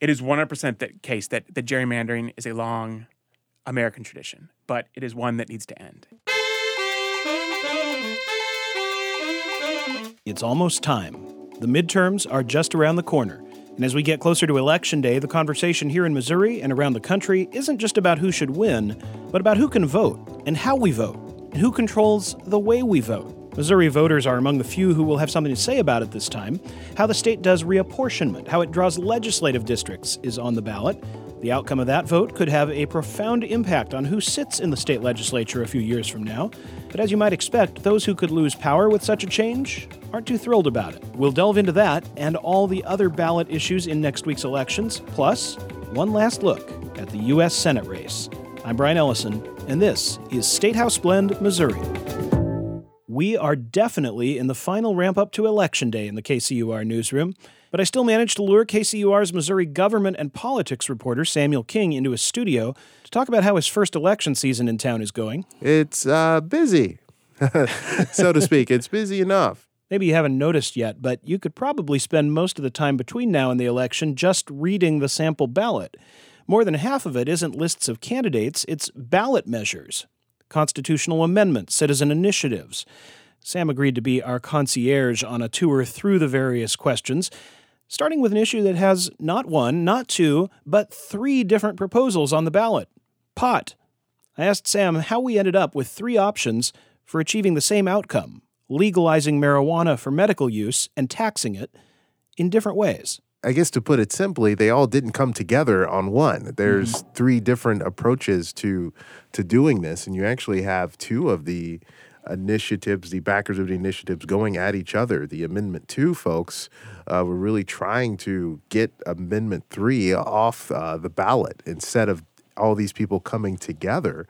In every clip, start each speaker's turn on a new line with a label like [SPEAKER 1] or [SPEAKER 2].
[SPEAKER 1] It is 100% the case that, that gerrymandering is a long American tradition, but it is one that needs to end.
[SPEAKER 2] It's almost time. The midterms are just around the corner. And as we get closer to Election Day, the conversation here in Missouri and around the country isn't just about who should win, but about who can vote and how we vote and who controls the way we vote. Missouri voters are among the few who will have something to say about it this time. How the state does reapportionment, how it draws legislative districts is on the ballot. The outcome of that vote could have a profound impact on who sits in the state legislature a few years from now. But as you might expect, those who could lose power with such a change aren't too thrilled about it. We'll delve into that and all the other ballot issues in next week's elections, plus one last look at the U.S. Senate race. I'm Brian Ellison, and this is State House Blend, Missouri. We are definitely in the final ramp up to Election Day in the KCUR newsroom, but I still managed to lure KCUR's Missouri government and politics reporter Samuel King into his studio to talk about how his first election season in town is going.
[SPEAKER 3] It's uh, busy, so to speak. It's busy enough.
[SPEAKER 2] Maybe you haven't noticed yet, but you could probably spend most of the time between now and the election just reading the sample ballot. More than half of it isn't lists of candidates, it's ballot measures, constitutional amendments, citizen initiatives. Sam agreed to be our concierge on a tour through the various questions, starting with an issue that has not one, not two, but three different proposals on the ballot pot. I asked Sam how we ended up with three options for achieving the same outcome legalizing marijuana for medical use and taxing it in different ways.
[SPEAKER 3] I guess to put it simply, they all didn't come together on one. There's mm-hmm. three different approaches to to doing this, and you actually have two of the initiatives, the backers of the initiatives, going at each other. The Amendment Two folks uh, were really trying to get Amendment Three off uh, the ballot instead of all these people coming together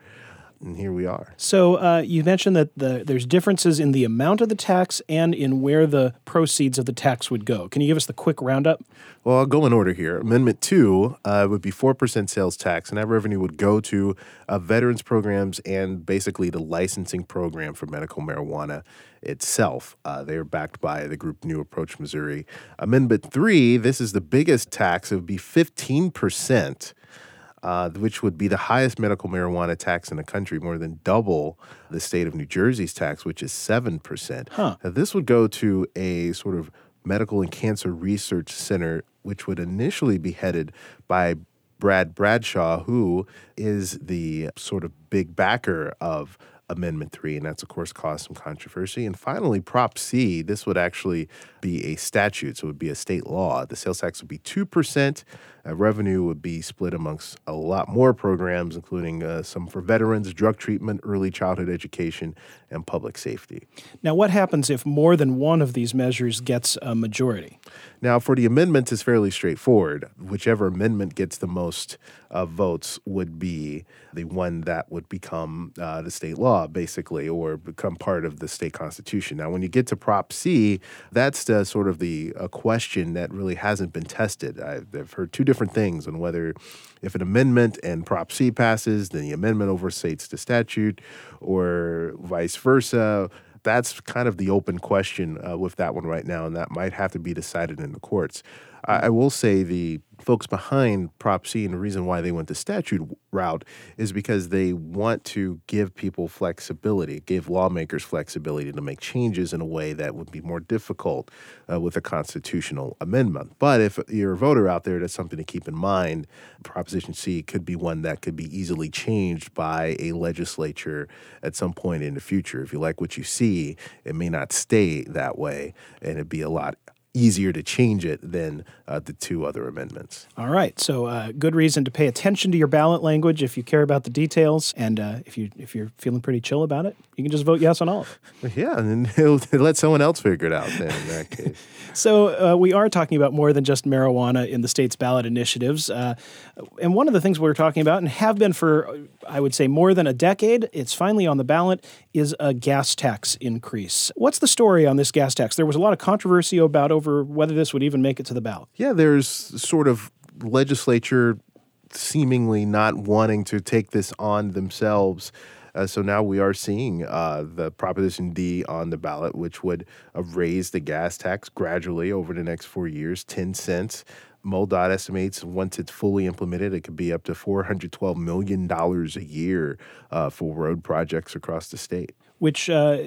[SPEAKER 3] and here we are.
[SPEAKER 2] So uh, you mentioned that the, there's differences in the amount of the tax and in where the proceeds of the tax would go. Can you give us the quick roundup?
[SPEAKER 3] Well, I'll go in order here. Amendment two uh, would be four percent sales tax, and that revenue would go to uh, veterans programs and basically the licensing program for medical marijuana itself. Uh, they are backed by the group New Approach Missouri. Amendment three, this is the biggest tax. It would be fifteen percent uh, which would be the highest medical marijuana tax in the country, more than double the state of New Jersey's tax, which is 7%.
[SPEAKER 2] Huh.
[SPEAKER 3] Now, this would go to a sort of medical and cancer research center, which would initially be headed by Brad Bradshaw, who is the sort of big backer of Amendment 3, and that's, of course, caused some controversy. And finally, Prop C, this would actually be a statute, so it would be a state law. The sales tax would be 2%. Uh, revenue would be split amongst a lot more programs, including uh, some for veterans, drug treatment, early childhood education, and public safety.
[SPEAKER 2] Now, what happens if more than one of these measures gets a majority?
[SPEAKER 3] Now, for the amendments, it's fairly straightforward. Whichever amendment gets the most uh, votes would be the one that would become uh, the state law, basically, or become part of the state constitution. Now, when you get to Prop C, that's the, sort of the a question that really hasn't been tested. I've, I've heard two different things on whether if an amendment and Prop C passes, then the amendment overstates the statute, or vice versa that's kind of the open question uh, with that one right now, and that might have to be decided in the courts. I, I will say the folks behind Prop C and the reason why they went the statute route is because they want to give people flexibility, give lawmakers flexibility to make changes in a way that would be more difficult uh, with a constitutional amendment. But if you're a voter out there, that's something to keep in mind. Proposition C could be one that could be easily changed by a legislature at some point in the future. If you like what you see, it may not stay that way, and it'd be a lot easier to change it than uh, the two other amendments.
[SPEAKER 2] All right, so uh, good reason to pay attention to your ballot language if you care about the details, and uh, if you if you're feeling pretty chill about it, you can just vote yes on all. Of it.
[SPEAKER 3] Yeah, and then let someone else figure it out. Then in that case.
[SPEAKER 2] so uh, we are talking about more than just marijuana in the state's ballot initiatives, uh, and one of the things we're talking about and have been for I would say more than a decade, it's finally on the ballot, is a gas tax increase. What's the story on this gas tax? There was a lot of controversy about over whether this would even make it to the ballot.
[SPEAKER 3] Yeah, there's sort of legislature seemingly not wanting to take this on themselves. Uh, so now we are seeing uh, the Proposition D on the ballot, which would uh, raise the gas tax gradually over the next four years, 10 cents MoDOT estimates once it's fully implemented, it could be up to $412 million a year uh, for road projects across the state
[SPEAKER 2] which uh,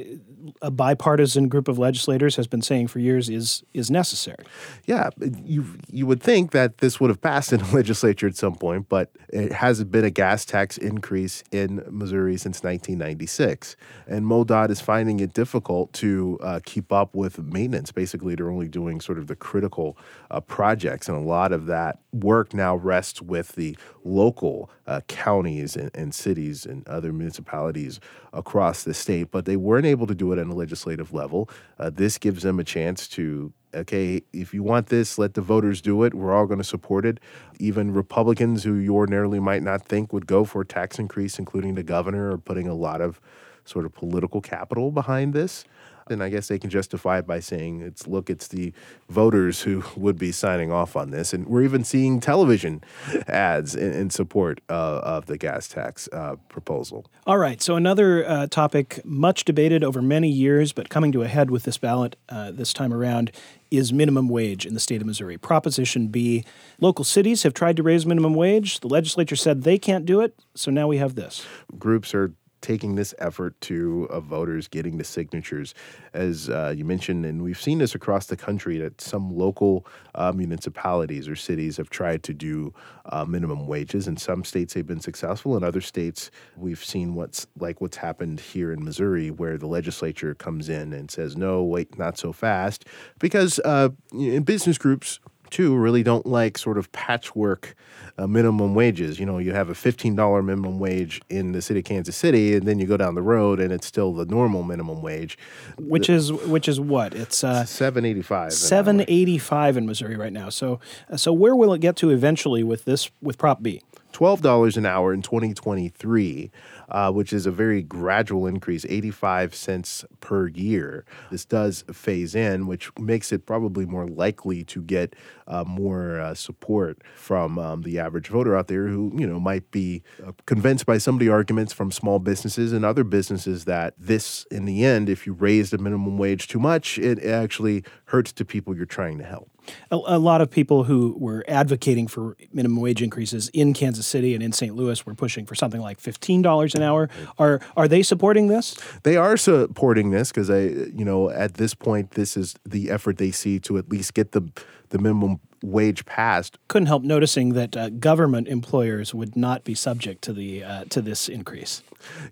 [SPEAKER 2] a bipartisan group of legislators has been saying for years is is necessary.
[SPEAKER 3] Yeah, you you would think that this would have passed in the legislature at some point, but it hasn't been a gas tax increase in Missouri since 1996, and MoDOT is finding it difficult to uh, keep up with maintenance. Basically, they're only doing sort of the critical uh, projects, and a lot of that work now rests with the local uh, counties and, and cities and other municipalities across the state, but they weren't able to do it on a legislative level. Uh, this gives them a chance to okay, if you want this, let the voters do it. We're all going to support it. Even Republicans who you ordinarily might not think would go for a tax increase, including the governor, are putting a lot of sort of political capital behind this. And I guess they can justify it by saying it's look, it's the voters who would be signing off on this, and we're even seeing television ads in, in support uh, of the gas tax uh, proposal.
[SPEAKER 2] All right, so another uh, topic much debated over many years, but coming to a head with this ballot uh, this time around is minimum wage in the state of Missouri. Proposition B. Local cities have tried to raise minimum wage. The legislature said they can't do it, so now we have this.
[SPEAKER 3] Groups are taking this effort to uh, voters getting the signatures, as uh, you mentioned, and we've seen this across the country that some local uh, municipalities or cities have tried to do uh, minimum wages. In some states, they've been successful. In other states, we've seen what's like what's happened here in Missouri, where the legislature comes in and says, "No, wait, not so fast," because uh, in business groups too really don't like sort of patchwork uh, minimum wages. You know, you have a $15 minimum wage in the city of Kansas City, and then you go down the road and it's still the normal minimum wage.
[SPEAKER 2] Which is which is what? It's uh,
[SPEAKER 3] 785.
[SPEAKER 2] 785 in Missouri right now. So so where will it get to eventually with this with Prop B?
[SPEAKER 3] $12 an hour in 2023 uh, which is a very gradual increase, 85 cents per year. This does phase in, which makes it probably more likely to get uh, more uh, support from um, the average voter out there who, you know, might be uh, convinced by some of the arguments from small businesses and other businesses that this, in the end, if you raise the minimum wage too much, it actually hurts to people you're trying to help.
[SPEAKER 2] A, a, lot of people who were advocating for minimum wage increases in Kansas City and in St. Louis were pushing for something like fifteen dollars an hour. Are are they supporting this?
[SPEAKER 3] They are supporting this because I, you know, at this point, this is the effort they see to at least get the the minimum wage passed.
[SPEAKER 2] Couldn't help noticing that uh, government employers would not be subject to the uh, to this increase.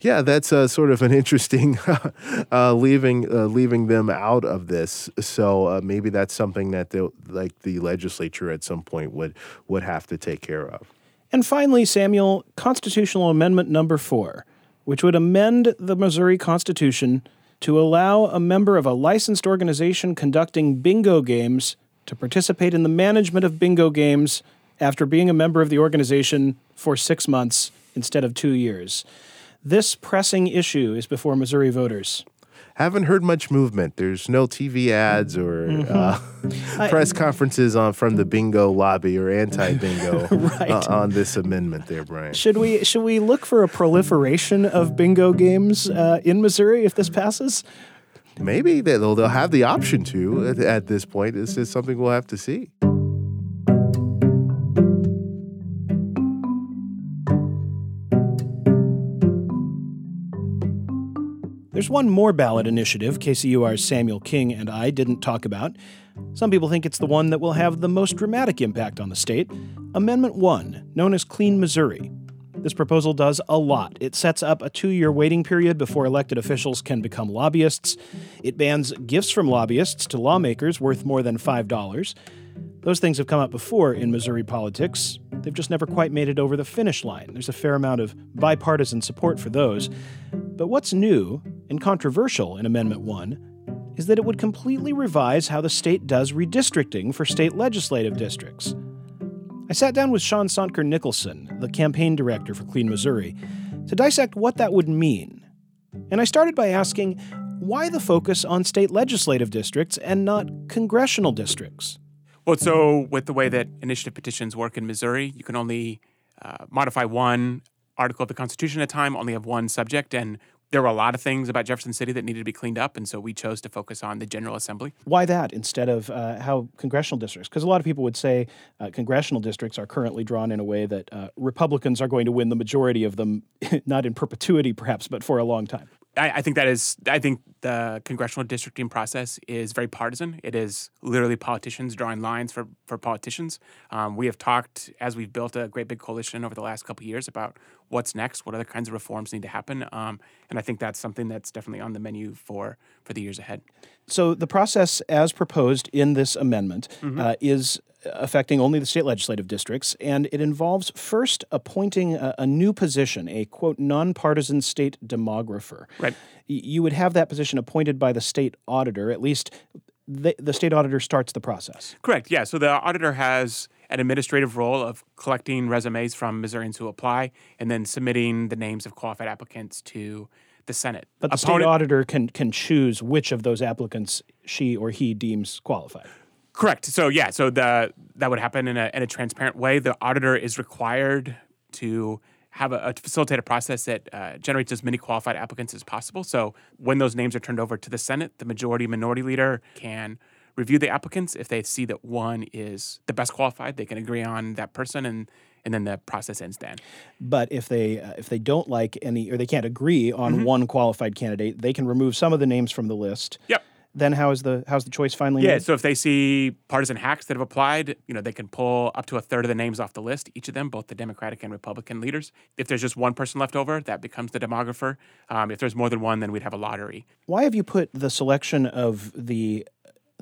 [SPEAKER 3] Yeah, that's uh, sort of an interesting uh, leaving uh, leaving them out of this. So uh, maybe that's something that like the legislature at some point would would have to take care of.
[SPEAKER 2] And finally, Samuel, constitutional amendment number four which would amend the Missouri Constitution to allow a member of a licensed organization conducting bingo games to participate in the management of bingo games after being a member of the organization for six months instead of two years. This pressing issue is before Missouri voters
[SPEAKER 3] haven't heard much movement. There's no TV ads or mm-hmm. uh, press conferences on from the bingo lobby or anti-bingo right. uh, on this amendment. There, Brian.
[SPEAKER 2] Should we should we look for a proliferation of bingo games uh, in Missouri if this passes?
[SPEAKER 3] Maybe they'll they'll have the option to at, at this point. This is something we'll have to see.
[SPEAKER 2] There's one more ballot initiative KCUR's Samuel King and I didn't talk about. Some people think it's the one that will have the most dramatic impact on the state Amendment 1, known as Clean Missouri. This proposal does a lot. It sets up a two year waiting period before elected officials can become lobbyists. It bans gifts from lobbyists to lawmakers worth more than $5. Those things have come up before in Missouri politics. They've just never quite made it over the finish line. There's a fair amount of bipartisan support for those. But what's new and controversial in Amendment 1 is that it would completely revise how the state does redistricting for state legislative districts. I sat down with Sean Soendker Nicholson, the campaign director for Clean Missouri, to dissect what that would mean. And I started by asking why the focus on state legislative districts and not congressional districts?
[SPEAKER 1] Well, so with the way that initiative petitions work in Missouri, you can only uh, modify one article of the Constitution at a time, only have one subject, and there were a lot of things about Jefferson City that needed to be cleaned up, and so we chose to focus on the General Assembly.
[SPEAKER 2] Why that instead of uh, how congressional districts? Because a lot of people would say uh, congressional districts are currently drawn in a way that uh, Republicans are going to win the majority of them, not in perpetuity perhaps, but for a long time.
[SPEAKER 1] I, I, think that is. I think the congressional districting process is very partisan. It is literally politicians drawing lines for for politicians. Um, we have talked as we've built a great big coalition over the last couple years about what's next, what other kinds of reforms need to happen, um, and I think that's something that's definitely on the menu for for the years ahead.
[SPEAKER 2] So the process, as proposed in this amendment, mm-hmm. uh, is affecting only the state legislative districts, and it involves first appointing a, a new position, a quote nonpartisan state demographer.
[SPEAKER 1] Right.
[SPEAKER 2] Y- you would have that position appointed by the state auditor. At least the, the state auditor starts the process.
[SPEAKER 1] Correct. Yeah. So the auditor has an administrative role of collecting resumes from Missourians who apply and then submitting the names of qualified applicants to the Senate.
[SPEAKER 2] But the Opponent, state auditor can can choose which of those applicants she or he deems qualified.
[SPEAKER 1] Correct. So yeah, so the that would happen in a in a transparent way. The auditor is required to have a, a facilitate a process that uh, generates as many qualified applicants as possible. So when those names are turned over to the Senate, the majority minority leader can review the applicants. If they see that one is the best qualified, they can agree on that person and and then the process ends then.
[SPEAKER 2] But if they uh, if they don't like any or they can't agree on mm-hmm. one qualified candidate, they can remove some of the names from the list.
[SPEAKER 1] Yep
[SPEAKER 2] then how is the how's the choice finally
[SPEAKER 1] yeah,
[SPEAKER 2] made?
[SPEAKER 1] so if they see partisan hacks that have applied, you know, they can pull up to a third of the names off the list, each of them, both the Democratic and Republican leaders. If there's just one person left over, that becomes the demographer. Um, if there's more than one, then we'd have a lottery.
[SPEAKER 2] Why have you put the selection of the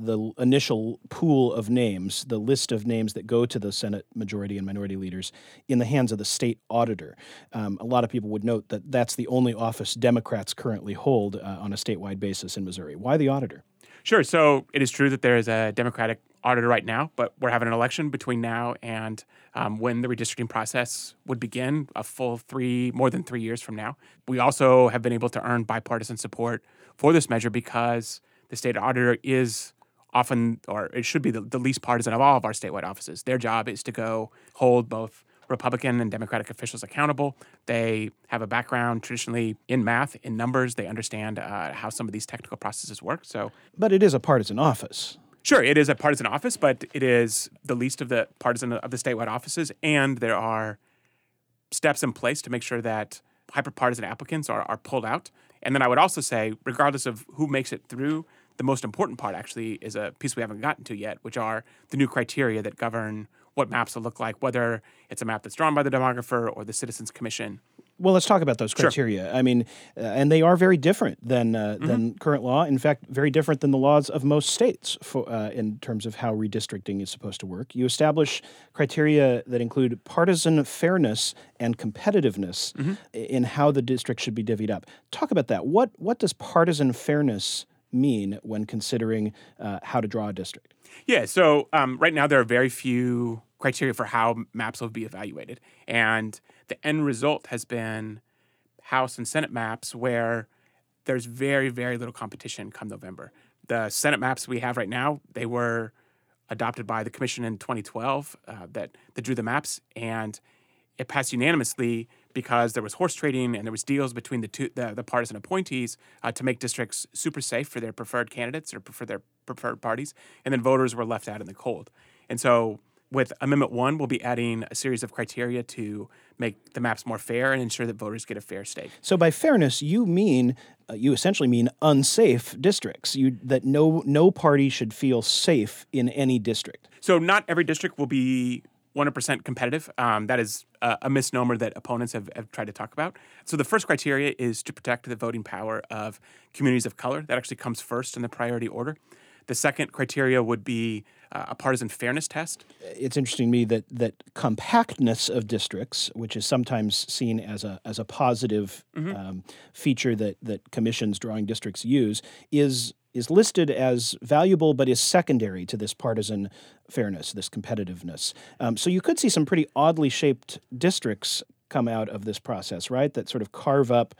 [SPEAKER 2] the initial pool of names, the list of names that go to the Senate majority and minority leaders, in the hands of the state auditor. Um, a lot of people would note that that's the only office Democrats currently hold uh, on a statewide basis in Missouri. Why the auditor?
[SPEAKER 1] Sure. So it is true that there is a Democratic auditor right now, but we're having an election between now and um, when the redistricting process would begin, a full three, more than three years from now. We also have been able to earn bipartisan support for this measure because the state auditor is often, or it should be the, the least partisan of all of our statewide offices. Their job is to go hold both Republican and Democratic officials accountable. They have a background traditionally in math, in numbers. They understand uh, how some of these technical processes work. So,
[SPEAKER 2] but it is a partisan office.
[SPEAKER 1] Sure, it is a partisan office, but it is the least of the partisan of the statewide offices, and there are steps in place to make sure that hyperpartisan applicants are, are pulled out. And then I would also say, regardless of who makes it through the most important part actually is a piece we haven't gotten to yet, which are the new criteria that govern what maps will look like, whether it's a map that's drawn by the demographer or the Citizens Commission.
[SPEAKER 2] Well, let's talk about those criteria. Sure. I mean, uh, and they are very different than uh, mm-hmm. than current law. In fact, very different than the laws of most states for, uh, in terms of how redistricting is supposed to work. You establish criteria that include partisan fairness and competitiveness mm-hmm. in how the district should be divvied up. Talk about that. What what does partisan fairness mean when considering uh, how to draw a district?
[SPEAKER 1] Yeah, so um, right now there are very few criteria for how maps will be evaluated. And the end result has been House and Senate maps where there's very, very little competition come November. The Senate maps we have right now, they were adopted by the commission in 2012 uh, that, that drew the maps, and it passed unanimously because there was horse trading and there was deals between the two the, the partisan appointees uh, to make districts super safe for their preferred candidates or for their preferred parties, and then voters were left out in the cold. And so, with Amendment One, we'll be adding a series of criteria to make the maps more fair and ensure that voters get a fair stake.
[SPEAKER 2] So, by fairness, you mean uh, you essentially mean unsafe districts. You that no no party should feel safe in any district.
[SPEAKER 1] So, not every district will be 100% competitive. Um, that is a, a, misnomer that opponents have, have, tried to talk about. So the first criteria is to protect the voting power of communities of color. That actually comes first in the priority order. The second criteria would be uh, a partisan fairness test.
[SPEAKER 2] It's interesting to me that that compactness of districts, which is sometimes seen as a as a positive mm-hmm. um, feature that that commissions drawing districts use, is is listed as valuable but is secondary to this partisan fairness, this competitiveness. Um, so you could see some pretty oddly shaped districts come out of this process, right? That sort of carve up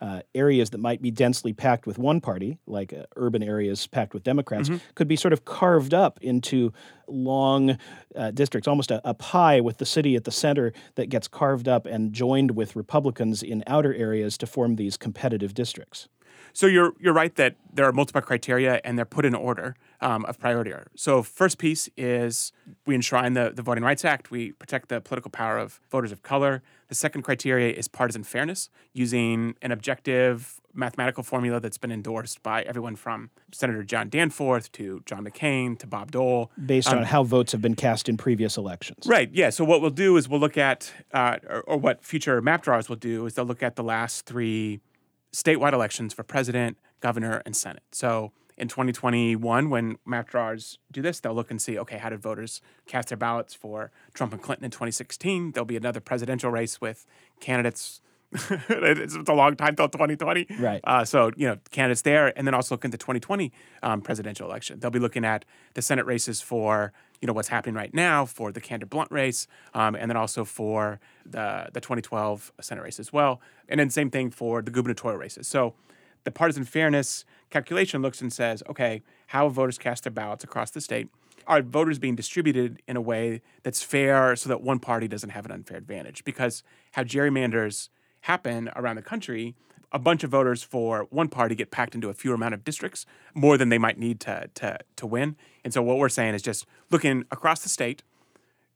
[SPEAKER 2] uh, areas that might be densely packed with one party, like uh, urban areas packed with Democrats, could be sort of carved up into long uh, districts, almost a, a pie with the city at the center that gets carved up and joined with Republicans in outer areas to form these competitive districts.
[SPEAKER 1] So you're you're right that there are multiple criteria and they're put in order um, of priority. order. So first piece is we enshrine the, the Voting Rights Act. We protect the political power of voters of color. The second criteria is partisan fairness, using an objective mathematical formula that's been endorsed by everyone from Senator John Danforth to John McCain to Bob Dole.
[SPEAKER 2] Based on how votes have been cast in previous elections.
[SPEAKER 1] Right. Yeah. So what we'll do is we'll look at, uh, or, or what future map drawers will do is they'll look at the last three statewide elections for president, governor, and senate. So in 2021, when map drawers do this, they'll look and see, okay, how did voters cast their ballots for Trump and Clinton in 2016? There'll be another presidential race with candidates. it's a long time till 2020.
[SPEAKER 2] Right.
[SPEAKER 1] Uh, so, you know, candidates there, and then also look at the 2020 um, presidential election. They'll be looking at the Senate races for, you know, what's happening right now for the Kander Blunt race, um, and then also for the, the 2012 Senate race as well. And then same thing for the gubernatorial races. So the partisan fairness calculation looks and says, okay, how voters cast their ballots across the state? Are voters being distributed in a way that's fair so that one party doesn't have an unfair advantage? Because how gerrymanders happen around the country, a bunch of voters for one party get packed into a fewer amount of districts, more than they might need to, to, to win. And so what we're saying is just looking across the state,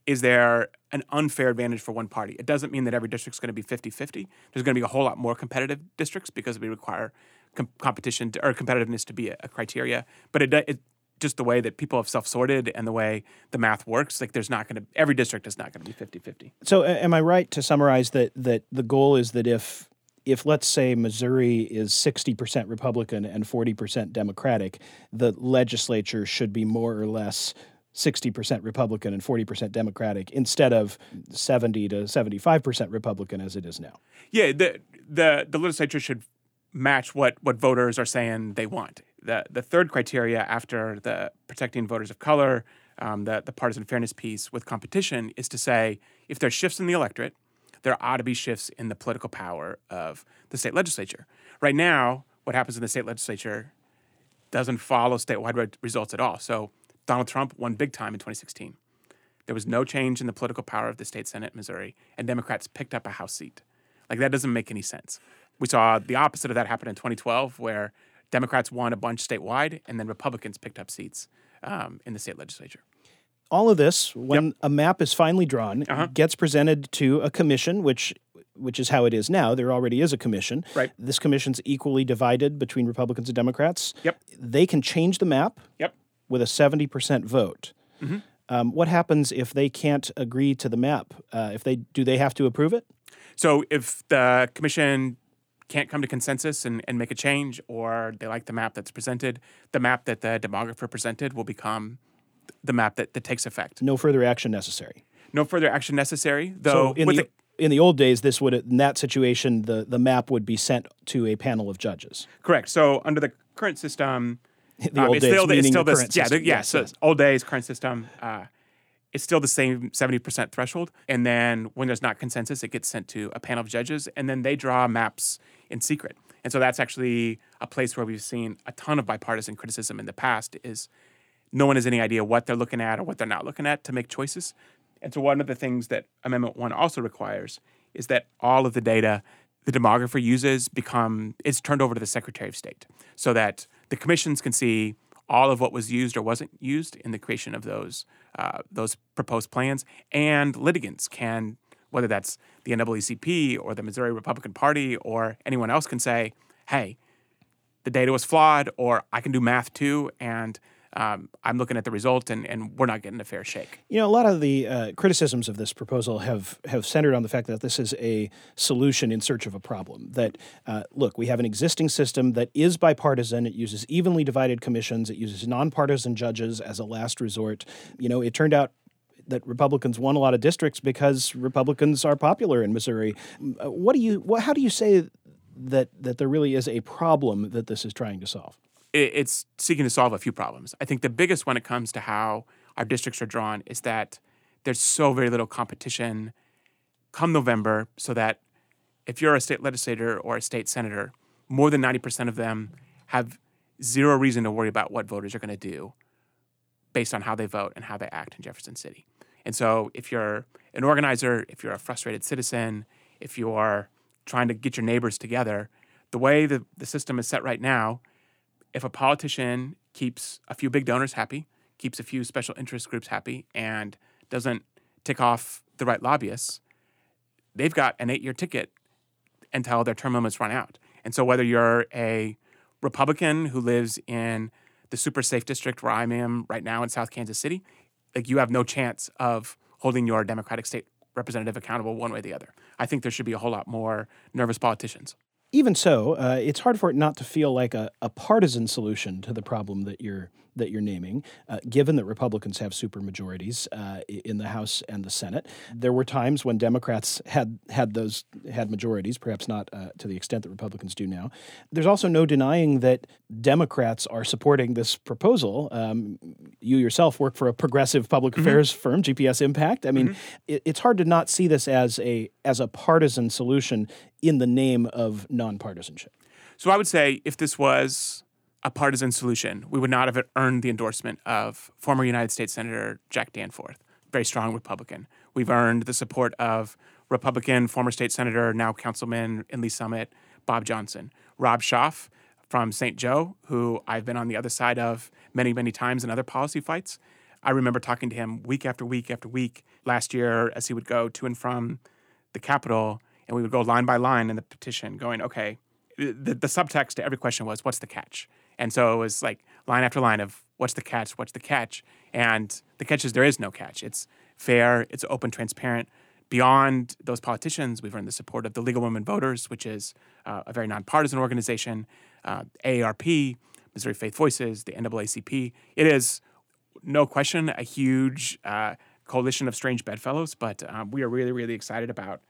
[SPEAKER 1] is there an unfair advantage for one party? It doesn't mean that every district's going to be 50 50. There's going to be a whole lot more competitive districts because we require com- competition to, or competitiveness to be a, a criteria. But it, it just the way that people have self sorted and the way the math works, like there's not going to, every district is not going to be 50 50.
[SPEAKER 2] So, am I right to summarize that that the goal is that if if let's say Missouri is 60% Republican and 40% Democratic, the legislature should be more or less 60% Republican and 40% Democratic instead of 70 to 75% Republican as it is now.
[SPEAKER 1] Yeah, the, the, the legislature should match what, what voters are saying they want. The, the third criteria after the protecting voters of color, um, the, the partisan fairness piece with competition is to say if there's shifts in the electorate, there ought to be shifts in the political power of the state legislature. Right now, what happens in the state legislature doesn't follow statewide re- results at all. So Donald Trump won big time in 2016. There was no change in the political power of the state Senate in Missouri, and Democrats picked up a House seat. Like, that doesn't make any sense. We saw the opposite of that happen in 2012, where Democrats won a bunch statewide, and then Republicans picked up seats um, in the state legislature.
[SPEAKER 2] All of this, when a map is finally drawn,
[SPEAKER 1] Uh-huh.
[SPEAKER 2] gets presented to a commission, which which is how it is now. There already is a commission.
[SPEAKER 1] Right.
[SPEAKER 2] This commission's equally divided between Republicans and Democrats.
[SPEAKER 1] Yep.
[SPEAKER 2] They can change the map
[SPEAKER 1] Yep.
[SPEAKER 2] With a 70% vote.
[SPEAKER 1] Mm-hmm.
[SPEAKER 2] Um, what happens if they can't agree to the map? Uh, if they do, they have to approve it.
[SPEAKER 1] So if the commission can't come to consensus and, and make a change, or they like the map that's presented, the map that the demographer presented will become the map that, that takes effect.
[SPEAKER 2] No further action necessary.
[SPEAKER 1] No further action necessary, though.
[SPEAKER 2] So in the,
[SPEAKER 1] the-
[SPEAKER 2] in the old days, this would in that situation, the the map would be sent to a panel of judges.
[SPEAKER 1] correct. So under the current system,
[SPEAKER 2] The
[SPEAKER 1] um,
[SPEAKER 2] old
[SPEAKER 1] it's
[SPEAKER 2] days,
[SPEAKER 1] still, it's
[SPEAKER 2] meaning
[SPEAKER 1] still
[SPEAKER 2] the
[SPEAKER 1] this,
[SPEAKER 2] current
[SPEAKER 1] yeah,
[SPEAKER 2] system.
[SPEAKER 1] yeah.
[SPEAKER 2] Yes,
[SPEAKER 1] so old days current system. Uh, it's still the same seventy percent threshold, and then when there's not consensus, it gets sent to a panel of judges, and then they draw maps in secret. And so that's actually a place where we've seen a ton of bipartisan criticism in the past. Is no one has any idea what they're looking at or what they're not looking at to make choices. And so one of the things that Amendment One also requires is that all of the data the demographer uses become is turned over to the Secretary of State, so that the commissions can see all of what was used or wasn't used in the creation of those uh, those proposed plans, and litigants can, whether that's the NAACP or the Missouri Republican Party or anyone else, can say, "Hey, the data was flawed," or "I can do math too," and um, I'm looking at the result, and, and we're not getting a fair shake.
[SPEAKER 2] You know, a lot of the uh, criticisms of this proposal have have centered on the fact that this is a solution in search of a problem. That uh, look, we have an existing system that is bipartisan. It uses evenly divided commissions. It uses nonpartisan judges as a last resort. You know, it turned out that Republicans won a lot of districts because Republicans are popular in Missouri. Uh, What do you? What, how do you say that that there really is a problem that this is trying to solve?
[SPEAKER 1] It- it's seeking to solve a few problems. I think the biggest when it comes to how our districts are drawn is that there's so very little competition come November, so that if you're a state legislator or a state senator, more than 90% of them have zero reason to worry about what voters are going to do based on how they vote and how they act in Jefferson City. And so if you're an organizer, if you're a frustrated citizen, if you are trying to get your neighbors together, the way the, the system is set right now, if a politician keeps a few big donors happy, keeps a few special interest groups happy, and doesn't tick off the right lobbyists, they've got an eight year ticket until their term limits run out. And so whether you're a Republican who lives in the super safe district where I am right now in South Kansas City, like you have no chance of holding your Democratic state representative accountable one way or the other. I think there should be a whole lot more nervous politicians.
[SPEAKER 2] Even so, uh, it's hard for it not to feel like a, a partisan solution to the problem that you're that you're naming, uh, given that Republicans have supermajorities uh, in the House and the Senate. There were times when Democrats had had those had majorities, perhaps not uh, to the extent that Republicans do now. There's also no denying that Democrats are supporting this proposal. Um, you yourself work for a progressive public mm-hmm. affairs firm, GPS Impact. I mean, mm-hmm. it, it's hard to not see this as a as a partisan solution in the name of nonpartisanship.
[SPEAKER 1] So I would say if this was a partisan solution, we would not have earned the endorsement of former United States Senator Jack Danforth, very strong Republican. We've earned the support of Republican former state senator, now councilman in Lee Summit, Bob Johnson. Rob Schaaf from St. Joe, who I've been on the other side of many, many times in other policy fights. I remember talking to him week after week after week last year as he would go to and from the Capitol, and we would go line by line in the petition, going, okay, the, the subtext to every question was, what's the catch? And so it was like line after line of what's the catch, what's the catch? And the catch is there is no catch. It's fair, it's open, transparent. Beyond those politicians, we've earned the support of the League of Women Voters, which is uh, a very nonpartisan organization, uh, AARP, Missouri Faith Voices, the NAACP. It is no question a huge uh, coalition of strange bedfellows, but um, we are really, really excited about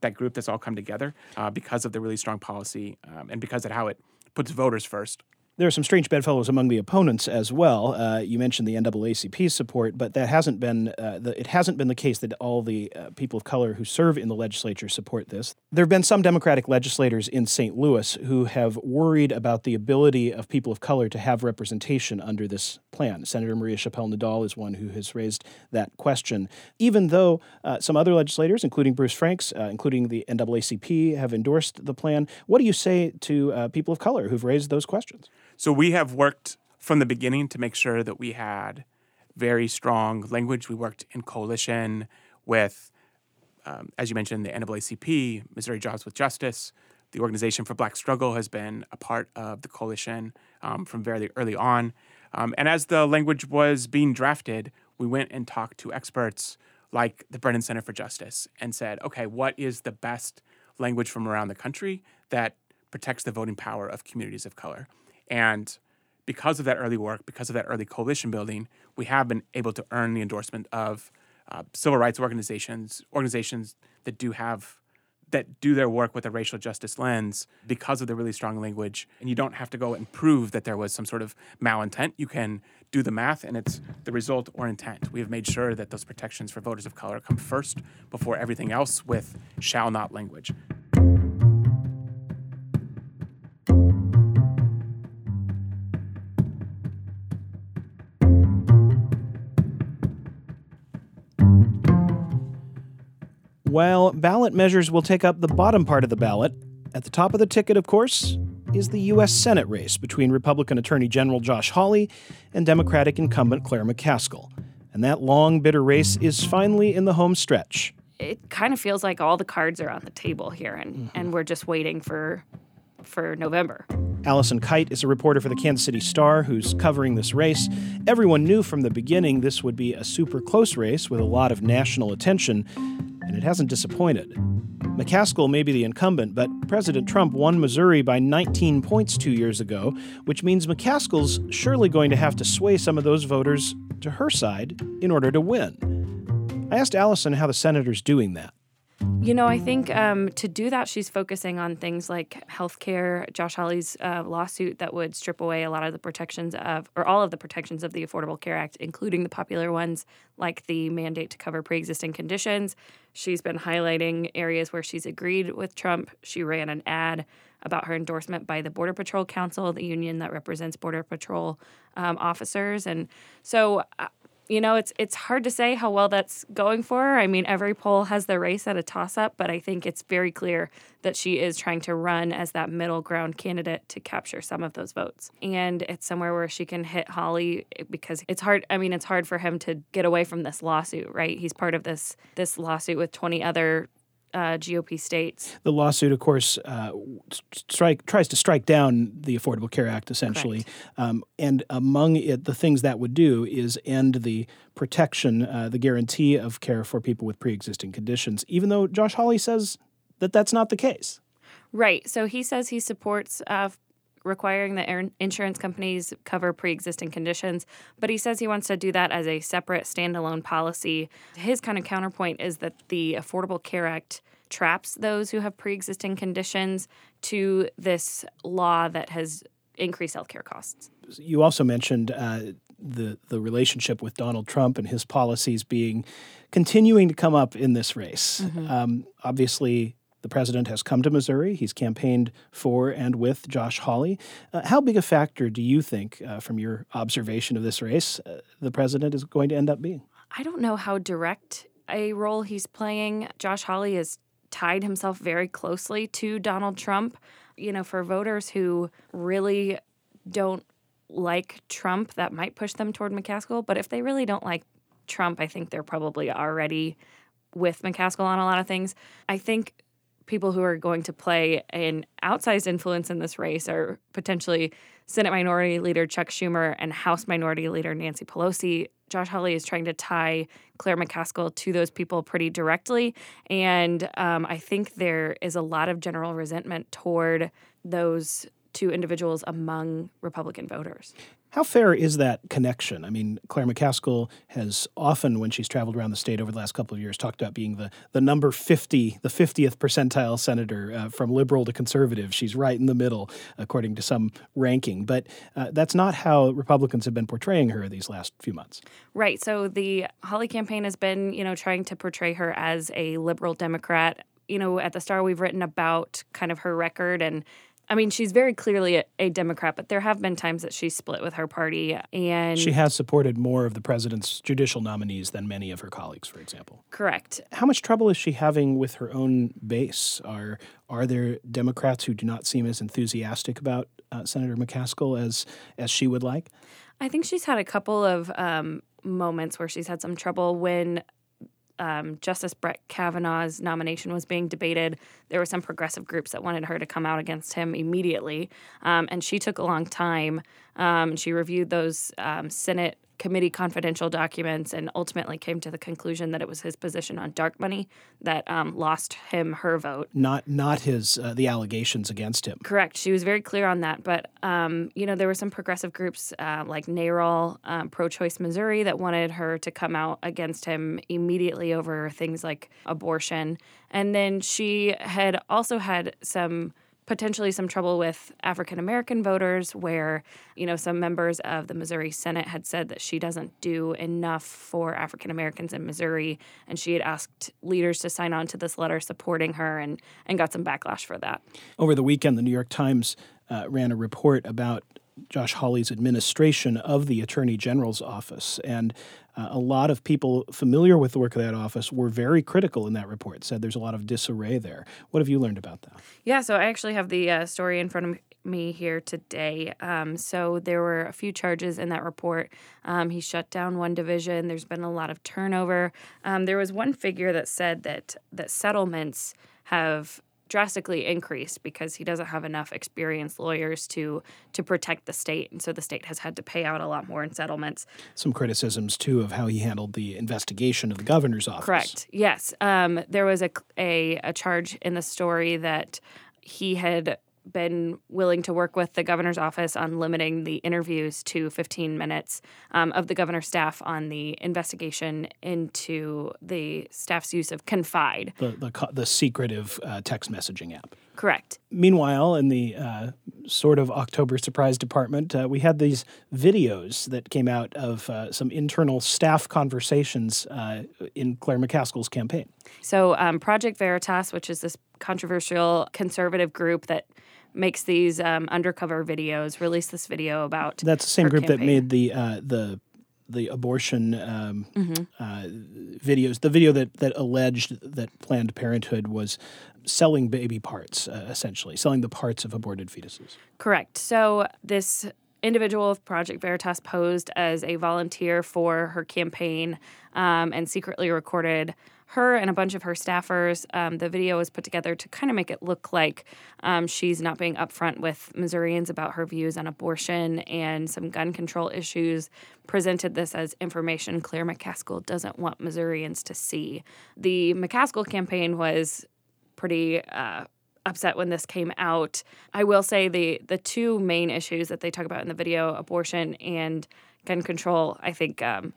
[SPEAKER 1] that group that's all come together uh, because of the really strong policy um, and because of how it puts voters first.
[SPEAKER 2] There are some strange bedfellows among the opponents as well. Uh, you mentioned the NAACP support, but that hasn't been uh, the, it hasn't been the case that all the uh, people of color who serve in the legislature support this. There have been some Democratic legislators in St. Louis who have worried about the ability of people of color to have representation under this plan. Senator Maria Chappelle Nadal is one who has raised that question. Even though uh, some other legislators, including Bruce Franks, uh, including the NAACP, have endorsed the plan, what do you say to uh, people of color who've raised those questions?
[SPEAKER 1] So we have worked from the beginning to make sure that we had very strong language. We worked in coalition with, um, as you mentioned, the NAACP, Missouri Jobs with Justice. The Organization for Black Struggle has been a part of the coalition um, from very early on. Um, and as the language was being drafted, we went and talked to experts like the Brennan Center for Justice and said, okay, what is the best language from around the country that protects the voting power of communities of color? And because of that early work, because of that early coalition building, we have been able to earn the endorsement of uh, civil rights organizations, organizations that do have that do their work with a racial justice lens because of the really strong language. And you don't have to go and prove that there was some sort of malintent. You can do the math and it's the result or intent. We have made sure that those protections for voters of color come first before everything else with shall not language.
[SPEAKER 2] While ballot measures will take up the bottom part of the ballot, at the top of the ticket, of course, is the U.S. Senate race between Republican Attorney General Josh Hawley and Democratic incumbent Claire McCaskill. And that long, bitter race is finally in the home stretch.
[SPEAKER 4] It kind of feels like all the cards are on the table here, and, mm-hmm. and we're just waiting for for November.
[SPEAKER 2] Allison Kite is a reporter for the Kansas City Star who's covering this race. Everyone knew from the beginning this would be a super close race with a lot of national attention and it hasn't disappointed. McCaskill may be the incumbent, but President Trump won Missouri by 19 points two years ago, which means McCaskill's surely going to have to sway some of those voters to her side in order to win. I asked Allison how the senator's doing that.
[SPEAKER 4] You know, I think um, to do that, she's focusing on things like healthcare. Josh Hawley's uh, lawsuit that would strip away a lot of the protections of, or all of the protections of the Affordable Care Act, including the popular ones like the mandate to cover pre existing conditions. She's been highlighting areas where she's agreed with Trump. She ran an ad about her endorsement by the Border Patrol Council, the union that represents Border Patrol um, officers. And so, uh, you know, it's it's hard to say how well that's going for her. I mean, every poll has the race at a toss up, but I think it's very clear that she is trying to run as that middle ground candidate to capture some of those votes. And it's somewhere where she can hit Hawley eh, because it's hard I mean, it's hard for him to get away from this lawsuit, right? He's part of this this lawsuit with 20 other uh, GOP states.
[SPEAKER 2] The lawsuit, of course, uh, strike tries to strike down the Affordable Care Act, essentially. Um, and among it, the things that would do is end the protection, uh, the guarantee of care for people with pre-existing conditions. Even though Josh Hawley says that that's not the case.
[SPEAKER 4] Right. So he says he supports uh, requiring that insurance companies cover pre existing conditions, but he says he wants to do that as a separate standalone policy. His kind of counterpoint is that the Affordable Care Act traps those who have pre existing conditions to this law that has increased healthcare costs.
[SPEAKER 2] You also mentioned uh, the the relationship with Donald Trump and his policies being continuing to come up in this race. Mm-hmm. Um, obviously, the president has come to Missouri. He's campaigned for and with Josh Hawley. Uh, how big a factor do you think, uh, from your observation of this race, uh, the president is going to end up being?
[SPEAKER 4] I don't know how direct a role he's playing. Josh Hawley has tied himself very closely to Donald Trump. You know, for voters who really don't like Trump, that might push them toward McCaskill. But if they really don't like Trump, I think they're probably already with McCaskill on a lot of things. I think people who are going to play an outsized influence in this race are potentially Senate Minority Leader Chuck Schumer and House Minority Leader Nancy Pelosi. Josh Hawley is trying to tie Claire McCaskill to those people pretty directly. And um, I think there is a lot of general resentment toward those two individuals among Republican voters.
[SPEAKER 2] How fair is that connection? I mean, Claire McCaskill has often, when she's traveled around the state over the last couple of years, talked about being the, the number 50, the 50th percentile senator uh, from liberal to conservative. She's right in the middle, according to some ranking. But uh, that's not how Republicans have been portraying her these last few months.
[SPEAKER 4] Right. So the Hawley campaign has been, you know, trying to portray her as a liberal Democrat. You know, at the Star, we've written about kind of her record and I mean, she's very clearly a, a, Democrat, but there have been times that she's split with her party, and
[SPEAKER 2] she has supported more of the president's judicial nominees than many of her colleagues, for example.
[SPEAKER 4] Correct.
[SPEAKER 2] How much trouble is she having with her own base? Are are there Democrats who do not seem as enthusiastic about uh, Senator McCaskill as as she would like?
[SPEAKER 4] I think she's had a couple of um, moments where she's had some trouble when um, Justice Brett Kavanaugh's nomination was being debated, there were some progressive groups that wanted her to come out against him immediately. Um, and she took a long time. Um, she reviewed those um, Senate committee confidential documents and ultimately came to the conclusion that it was his position on dark money that um, lost him her vote.
[SPEAKER 2] Not not his uh, the allegations against him.
[SPEAKER 4] Correct. She was very clear on that. But um, you know there were some progressive groups uh, like NARAL, um, Pro Choice Missouri, that wanted her to come out against him immediately over things like abortion. And then she had also had some potentially some trouble with African American voters, where, you know, some members of the Missouri Senate had said that she doesn't do enough for African Americans in Missouri. And she had asked leaders to sign on to this letter supporting her and, and got some backlash for that.
[SPEAKER 2] Over the weekend, the New York Times uh, ran a report about Josh Hawley's administration of the Attorney General's office. And uh, a lot of people familiar with the work of that office were very critical in that report, said there's a lot of disarray there. What have you learned about that?
[SPEAKER 4] Yeah, so I actually have the uh, story in front of me here today. Um, so there were a few charges in that report. Um, he shut down one division. There's been a lot of turnover. Um, there was one figure that said that that settlements have drastically increased because he doesn't have enough experienced lawyers to to protect the state. And so the state has had to pay out a lot more in settlements.
[SPEAKER 2] Some criticisms too of how he handled the investigation of the governor's office.
[SPEAKER 4] Correct. Yes. Um, there was a, a, a charge in the story that he had been willing to work with the governor's office on limiting the interviews to 15 minutes um, of the governor's staff on the investigation into the staff's use of Confide.
[SPEAKER 2] The, the, the secretive uh, text messaging app.
[SPEAKER 4] Correct.
[SPEAKER 2] Meanwhile, in the uh, sort of October surprise department, uh, we had these videos that came out of uh, some internal staff conversations uh, in Claire McCaskill's campaign.
[SPEAKER 4] So, um, Project Veritas, which is this controversial conservative group that makes these um, undercover videos, released this video about.
[SPEAKER 2] That's the same group that made the uh, the the abortion um,
[SPEAKER 4] Mm-hmm.
[SPEAKER 2] uh, videos. The video that that alleged that Planned Parenthood was selling baby parts, uh, essentially selling the parts of aborted fetuses.
[SPEAKER 4] Correct. So this individual of Project Veritas posed as a volunteer for her campaign um, and secretly recorded her and a bunch of her staffers. Um, the video was put together to kind of make it look like um, she's not being upfront with Missourians about her views on abortion and some gun control issues. Presented this as information Claire McCaskill doesn't want Missourians to see. The McCaskill campaign was pretty uh, upset when this came out. I will say the the two main issues that they talk about in the video, abortion and gun control, I think um,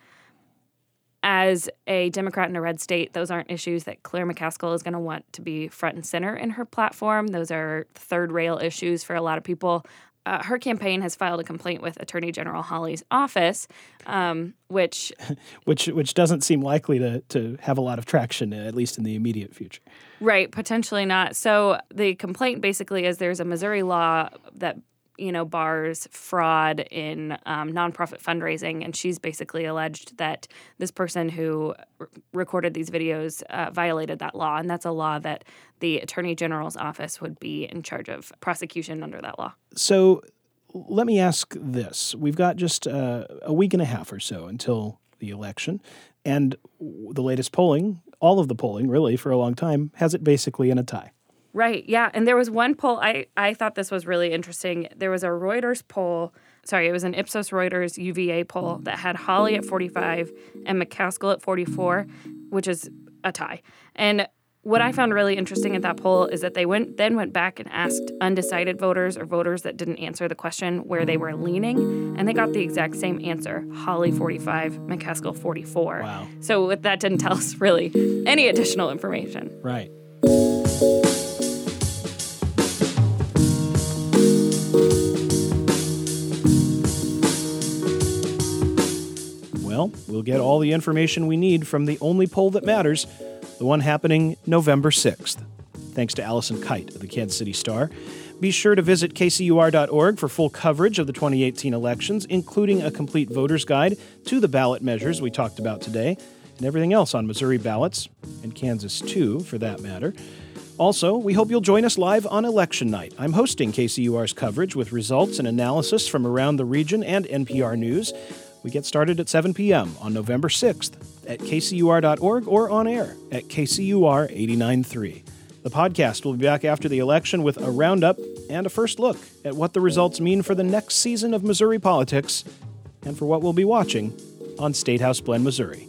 [SPEAKER 4] as a Democrat in a red state, those aren't issues that Claire McCaskill is going to want to be front and center in her platform. Those are third rail issues for a lot of people. Uh, her campaign has filed a complaint with Attorney General Hawley's office, um, which
[SPEAKER 2] which which doesn't seem likely to to have a lot of traction, at least in the immediate future.
[SPEAKER 4] Right, potentially not. So the complaint basically is there's a Missouri law that you know bars fraud in um, nonprofit fundraising, and she's basically alleged that this person who r- recorded these videos uh, violated that law, and that's a law that the attorney general's office would be in charge of prosecution under that law.
[SPEAKER 2] So let me ask this: We've got just uh, a week and a half or so until the election, and the latest polling, all of the polling, really for a long time, has it basically in a tie.
[SPEAKER 4] Right. Yeah. And there was one poll I, I thought this was really interesting. There was a Reuters poll. Sorry, it was an Ipsos Reuters UVA poll that had Hawley at 45 and McCaskill at 44, which is a tie. And what I found really interesting at that poll is that they went then went back and asked undecided voters or voters that didn't answer the question where they were leaning, and they got the exact same answer: Hawley 45, McCaskill 44.
[SPEAKER 2] Wow.
[SPEAKER 4] So that didn't tell us really any additional information.
[SPEAKER 2] Right. Well, get all the information we need from the only poll that matters, the one happening November 6th. Thanks to Allison Kite of the Kansas City Star. Be sure to visit kcur.org for full coverage of the 2018 elections, including a complete voter's guide to the ballot measures we talked about today, and everything else on Missouri ballots, and Kansas too, for that matter. Also, we hope you'll join us live on election night. I'm hosting KCUR's coverage with results and analysis from around the region and NPR News. We get started at 7 p.m. on November 6th at kcur.org or on air at KCUR 89.3. The podcast will be back after the election with a roundup and a first look at what the results mean for the next season of Missouri politics and for what we'll be watching on Statehouse Blend, Missouri.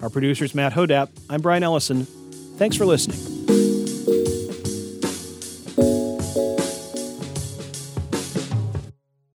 [SPEAKER 2] Our producer's Matt Hodapp. I'm Brian Ellison. Thanks for listening.